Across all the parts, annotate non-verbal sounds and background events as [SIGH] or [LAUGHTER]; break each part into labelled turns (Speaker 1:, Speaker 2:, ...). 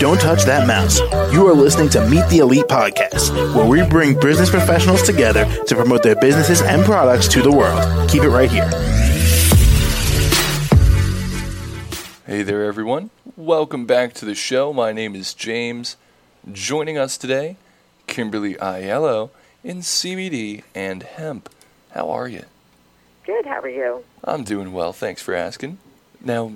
Speaker 1: Don't touch that mouse. You are listening to Meet the Elite podcast, where we bring business professionals together to promote their businesses and products to the world. Keep it right here.
Speaker 2: Hey there, everyone. Welcome back to the show. My name is James. Joining us today, Kimberly Aiello in CBD and hemp. How are you?
Speaker 3: Good. How are you?
Speaker 2: I'm doing well. Thanks for asking. Now,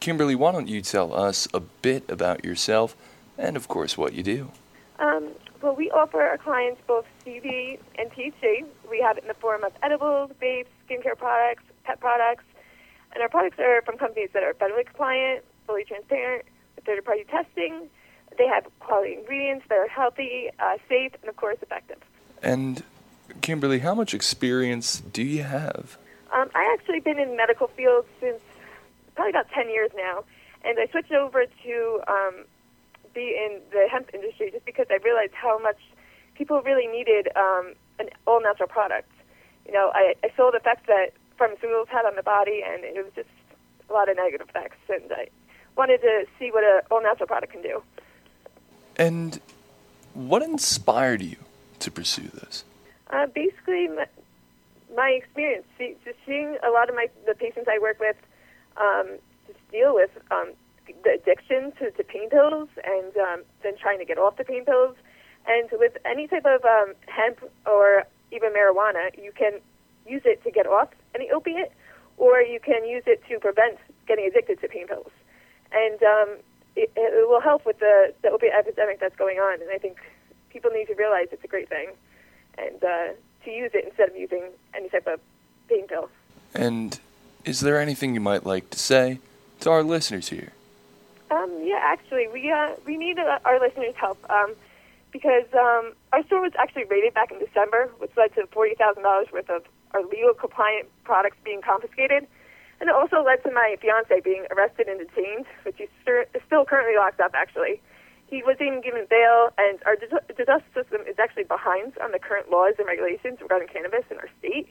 Speaker 2: Kimberly, why don't you tell us a bit about yourself and, of course, what you do?
Speaker 3: Um, well, we offer our clients both CBD and THC. We have it in the form of edibles, vapes, skincare products, pet products, and our products are from companies that are federally compliant, fully transparent, with third-party testing. They have quality ingredients that are healthy, uh, safe, and of course effective.
Speaker 2: And Kimberly, how much experience do you have?
Speaker 3: Um, I actually been in the medical field since probably about 10 years now, and I switched over to um, be in the hemp industry just because I realized how much people really needed um, an all natural product. You know, I, I saw the effects that pharmaceuticals had on the body, and it was just a lot of negative effects, and I wanted to see what an all natural product can do.
Speaker 2: And what inspired you to pursue this?
Speaker 3: Uh, basically, my, my experience, see, just seeing a lot of my the patients I work with um, just deal with um, the addiction to, to pain pills and um, then trying to get off the pain pills. And with any type of um, hemp or even marijuana, you can use it to get off any opiate, or you can use it to prevent getting addicted to pain pills. And um, it, it will help with the, the opiate epidemic that's going on. And I think people need to realize it's a great thing and uh, to use it instead of using any type of pain pill.
Speaker 2: And is there anything you might like to say to our listeners here?
Speaker 3: Um, yeah, actually, we uh, we need uh, our listeners' help um, because um, our store was actually raided back in December, which led to forty thousand dollars worth of our legal compliant products being confiscated, and it also led to my fiance being arrested and detained, which is still currently locked up. Actually, he wasn't even given bail, and our justice system is actually behind on the current laws and regulations regarding cannabis in our state.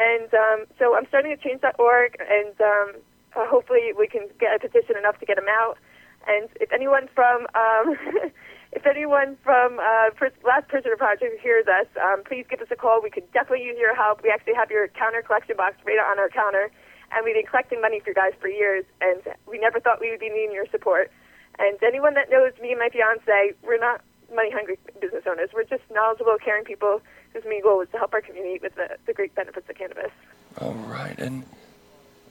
Speaker 3: And um, so I'm starting at change.org, and um, hopefully we can get a petition enough to get them out. And if anyone from um, [LAUGHS] if anyone from uh, Last Prisoner Project hears us, um, please give us a call. We could definitely use your help. We actually have your counter collection box right on our counter, and we've been collecting money for you guys for years, and we never thought we would be needing your support. And anyone that knows me and my fiance, we're not money hungry business owners. We're just knowledgeable, caring people whose main goal is to help our community with the, the great benefits of cannabis.
Speaker 2: All right. And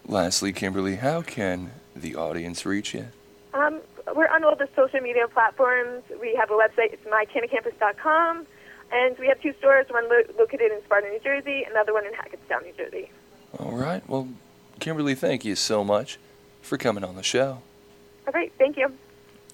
Speaker 2: lastly, Kimberly, how can the audience reach you?
Speaker 3: Um, we're on all the social media platforms. We have a website. It's mycannacampus.com. And we have two stores, one lo- located in Sparta, New Jersey, another one in Hackettstown, New Jersey.
Speaker 2: All right. Well, Kimberly, thank you so much for coming on the show.
Speaker 3: All right. Thank you.